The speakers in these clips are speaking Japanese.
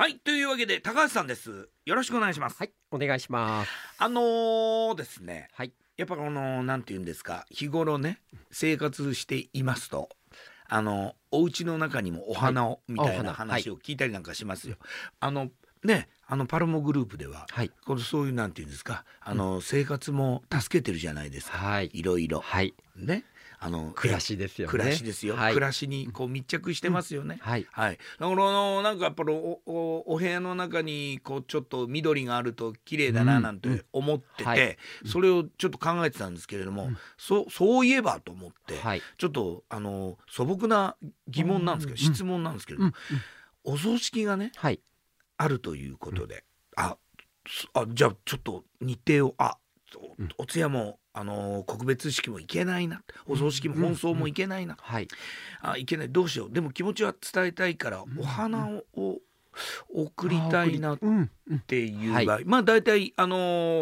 はいというわけで高橋さんですよろしくお願いしますはい、お願いします。あのーですねはい。やっぱこのなんて言うんですか日頃ね生活していますとあのお家の中にもお花を、みたいな話を聞いたりなんかしますよ。あのねあのパルモグループでは、はい。このそういうなんて言うんですかあの、生活も助けてるじゃないですか、はい。いろいろはい。ねあの暮らしですよね。暮らしですよ、はい。暮らしにこう密着してますよね。はい。はい、だからあのなんかやっぱりおおお部屋の中にこうちょっと緑があると綺麗だななんて思ってて、うんはいそれをちょっと考えてたんですけれども、うんそそういえばと思って、はい。ちょっとあの素朴な疑問なんですけど、うん質問なんですけれどもうん。、お葬式がねはい。あるということで、あそあじゃあちょっと日程をあうんおお通夜もあの告別式も行けないな。お葬式も本葬も行けないな、はい。あいけない。どうしよう。でも気持ちは伝えたいからんお花を送りたいなっ。ていうはい場合、まあ大体あの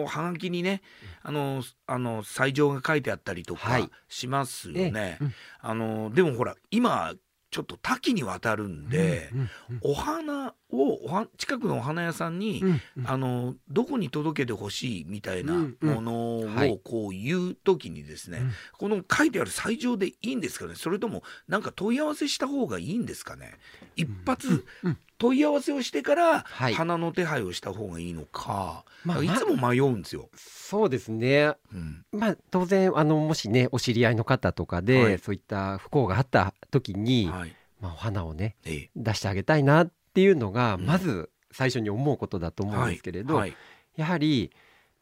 ーはがきにねあのーあの斎場が書いてあったりとかはい。しますよええ。ね。うん。あのーでもほら今ちょっと多岐にわたるんで、うん。お花をおは近くのお花屋さんに、うん。うん。あのどこに届けてほしいみたいなうんうんものはいをこう言う時にですね、うんこの書いてある斎場でいいんですかね？それともなんか問い合わせした方がいいんですかね？一発うん問い合わせをしてからはい。花の手配をした方がいいのか、まあいつも迷うんですよ。そうですね。うん。まあ当然あのもしねお知り合いの方とかで、はい。そういった不幸があった時に、はい。まあお花をねええ。出してあげたいなっていうのがうん。まず最初に思うことだと思うんですけれど、はい。やはり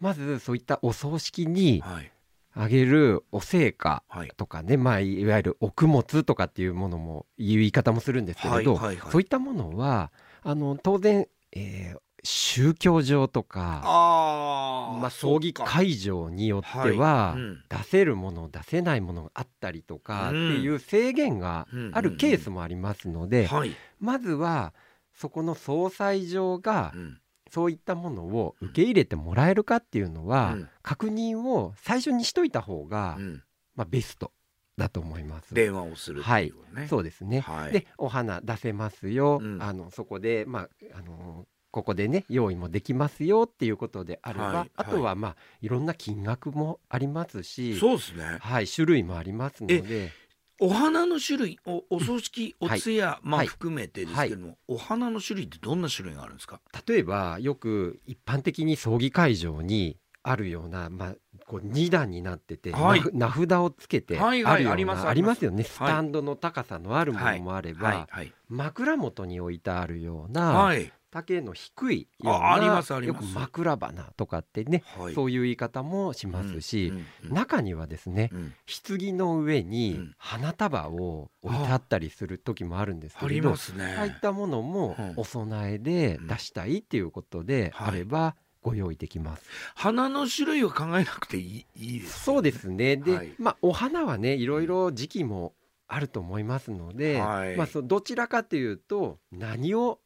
まずそういったお葬式にはいあげるお聖火はい。とかね、まあ、いわゆるお物とかっていうものもいう言い方もするんですけれど、はいはいはい。そういったものはあの当然、えー宗教上とかまあ、葬儀会場によってはいは、うん。出せるもの出せないものがあったりとかっていう制限があるケースもありますので、はい、まずはそこの総裁場がうんそういったものを受け入れてもらえるかっていうのは、うん。確認を最初にしといた方が、うん。まあ、ベストだと思います。電話をするってい。そうですね、はい。でお花出せますよ、うん。あのそこで、まああのここでね用意もできますよっていうことであれば、はい。あとはまあいろんな金額もありますしそうですね。はい、種類もありますのでお花の種類おお葬式おはい。通夜、まあはい含めてですけども、お花の種類ってどんな種類があるんですか？例えばよく一般的に葬儀会場にあるような、まあ、こう2段になってて、はい。名名札をつけてあはいはいるような、ありますあります。よね。スタンドの高さのあるものもあれば、はい。はい。枕元に置いてあるような、はい丈の低いようあありなますあります。よく枕花とかってね、はい。そういう言い方もしますし、うんうん中にはですねうん。棺の上うにん。花束を置いてあったりする時もあるんですけれど、ね。ああいったものもうん。お供えで出したいっていうことではい。あればご用意できます。花の種類を考えなくていいいいですよそうですね。で、はい。まあお花はねいろいろ時期もあると思いますので、はい。まあそうどちらかというと何を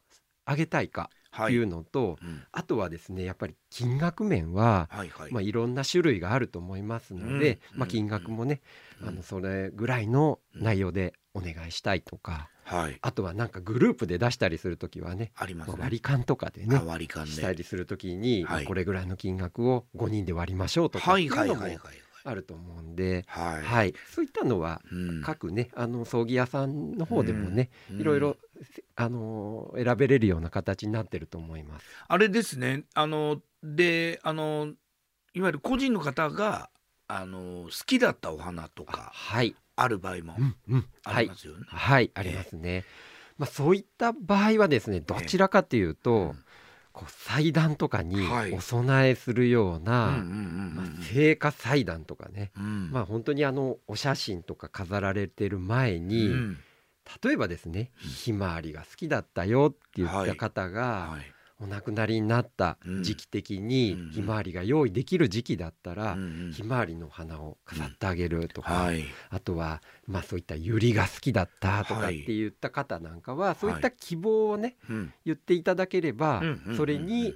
あげたいかはい。っていうのと、うん。あとはですねやっぱり金額面は、はいはい。まあ、いろんな種類があると思いますので、うん。まあ、金額もね、うん。あのそれぐらいの内容でお願いしたいとか、はい。あとはなんかグループで出したりする時はねありますね。割り勘とかでねあ割り勘で。したりする時に、はい。まあこれぐらいの金額を5人で割りましょうとかはいっていうのもはいはいはいあると思うんで、はい。はい、そういったのはうん。各ねあの葬儀屋さんの方でもね、うん。いろいろあの選べれるような形になってると思います。あれですね。あのであのいわゆる個人の方があの好きだったお花とあかはい、ある場合もうんうん、はい。ありま、すよね。はい、ありますね。まあそういった場合はですね、どちらかというと、うんこう祭壇とかにはい。お供えするような、聖火祭壇とかね、うん。まあ本当にあのお写真とか飾られてる前に、うん。例えばですね、ひまわりが好きだったよって言った方が、はいお亡くなりになった時期的にうんひまわりが用意できる時期だったら、ひまわりの花を飾ってあげるとか、はい。あとはまあそういったユリが好きだったとかって言った方なんかは、そういった希望をねうん。言っていただければ、それに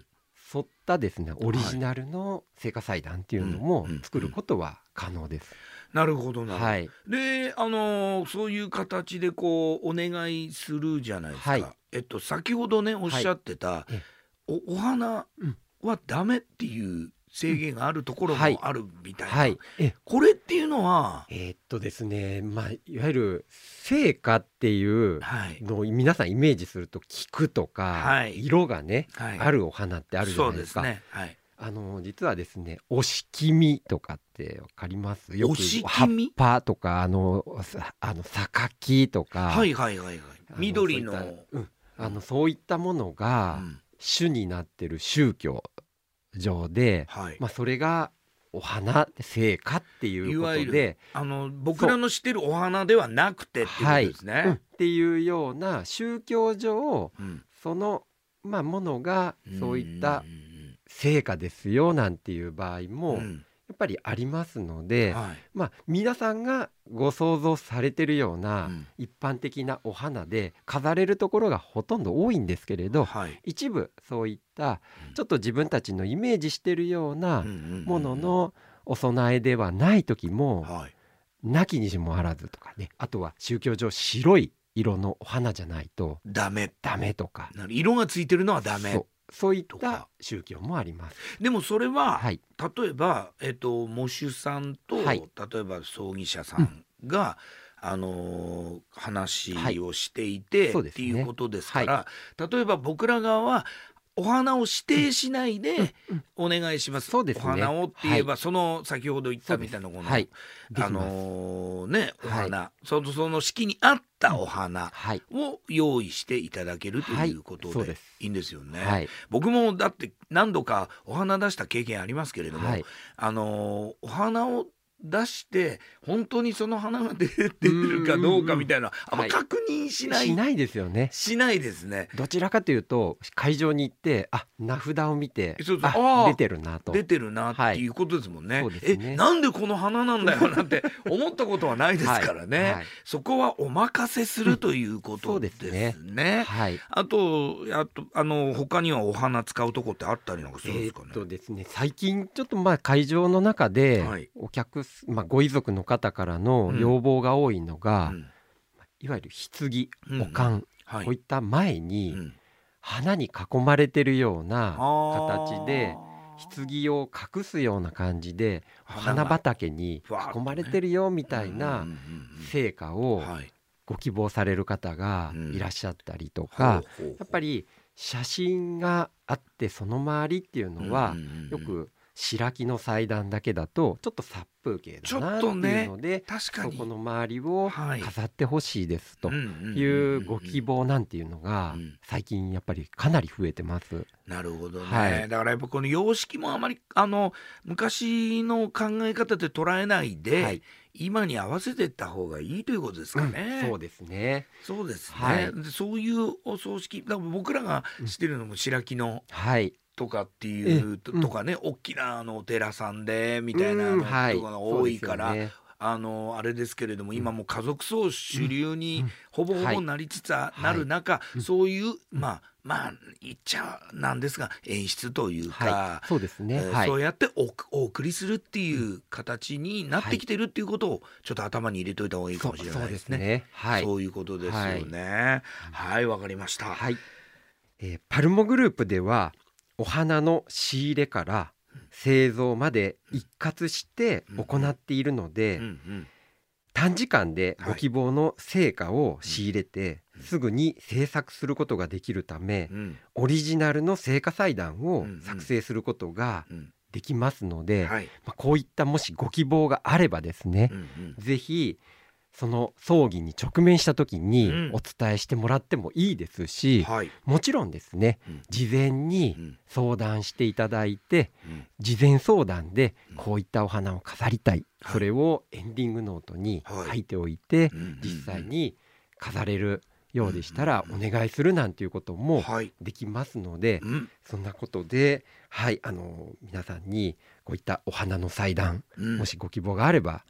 沿ったですねオリジナルの聖火祭壇っていうのも作ることは可能です。なるほどな。るほど。はい、であのそういう形でこうお願いするじゃないですか。はい。えっと先ほどねおっしゃってた、ええおお花うん。はダメっていう制限があるところもはい。あるみたいな、はい。え。これっていうのは、えーっとですねまあいわゆる聖火っていうはい。のを皆さんイメージすると菊とか、はい。色がね、はい、あるお花ってあるじゃないですか。すね、はい、あの実はですねおしきみとかってわかります？よく葉っみぱとかあのさあの榊とか、はいはいはいはい。緑の。そうん。あのそういったものがうん主になってる宗教上で、はい、まあ、それがお花聖火っていうことで、あの僕らの知ってるお花ではなくてっていうことですう。ん。ね。っていうような宗教上うん。その、まあ、ものがそういったん聖火ですよなんていう場合もやうんっぱりありますので、はい。まあ、皆さんがご想像されてるよううなん。一般的なお花で飾れるところがほとんど多いんですけれどはい。一部そういったうん。ちょっと自分たちのイメージしてるようなもののお供えではない時もはい。なきにしもあらずとかねあとは宗教上白い色のお花じゃないとダメ。ダメとか。色がついてるのはダメそういった宗教もあります。でもそれは、はい、例えば、えっと喪主さんと、はい。例えば葬儀社さんが、あのー話はい。をしていて、そうですね。っていうことですから、例えば僕ら側はお花を指定しないでうんお願いします、そうですね。お花をって言えば、その先ほど言ったみたいなこの、はい、であ。のーねおはい。花、そのその式に合ったお花はい、を用意していただけるとはい。いうことで,、いいんですよね。はい、僕もだって何度かお花出した経験ありますけれども、はい、あのーお花を出して本当にその花が出てるかどうかみたいなあんまはい確認しない、しないですよね。しないですね。どちらかというと会場に行ってあ名札を見てそうそうあ出てるなと出てるなっていうことですもんね。はいそうですねえなんでこの花なんだよなんて 思ったことはないですからね。はいはいそこはお任せするというこそとでうですすね。ねはい。あとあとあの他にはお花使うとこってあったりなんかすえるんですかね？ーっとですね最近ちょっとまあ会場の中ではいお客す、まあ、ご遺族の方からのうん。要望が多いのが、うん。いわゆる棺、うん。お棺、はい。こういった前にうん。花に囲まれてるような形で棺を隠すような感じで花が花畑に囲まれてるよみたいな成果をはい。ご希望される方がうん。いらっしゃったりとか、やっぱり写真があってその周りっていうのはよく白木の祭壇だけだとちょっと殺風景だなっていうので、確かに。そこの周りをはい。飾ってほしいですとうんうんうんうんいうご希望なんていうのがうん。最近やっぱりかなり増えてます。なるほどね、はい。だからやっぱこの様式もあまりあの昔の考え方で捉えないで、はい。今に合わせていった方がいいということですかね。そうですね。そうですね、はい。でそういうお葬式だから僕らが知ってるのも白木のはい。とかっていうと,、かね大きなあのお寺さんでみたいなうんのとかが多いから、そうですよねあのあれですけれども今もう家族葬主流にうんほぼほはいぼなりつつあなる中、うんそういうまあまあ言っちゃなんですが演出というか、はい。そうですね。えーはいそう。やっておお送りするっていう形になってきてるっていうことをちょっと頭に入れといた方がいいかもしれないですね。そうね。はい。そういうことですよね。はい、わ、かりました。はい、えーパルモグループではお花の仕入れから製造まで一括して行っているので、短時間でご希望の成果を仕入れて、うん。すぐに制作することができるため、うん。オリジナルの成果祭壇を作成することがうん。できますので、はい。まあ、こういったもしご希望があればですねう、んうん。ぜひその葬儀に直面した時にうん。お伝えしてもらってもいいですし、はい。もちろんですねうん。事前にうん。相談していただいてうん。事前相談でうん。こういったお花を飾りたい、はい。それをエンディングノートにはい。書いておいて、実際に飾れるようでしたらうんお願いするなんていうこともはい。できますので、うん。そんなことではいあの皆さんにこういったお花の祭壇うん。もしご希望があれば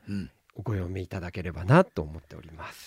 うんご用命いただければなと思っております。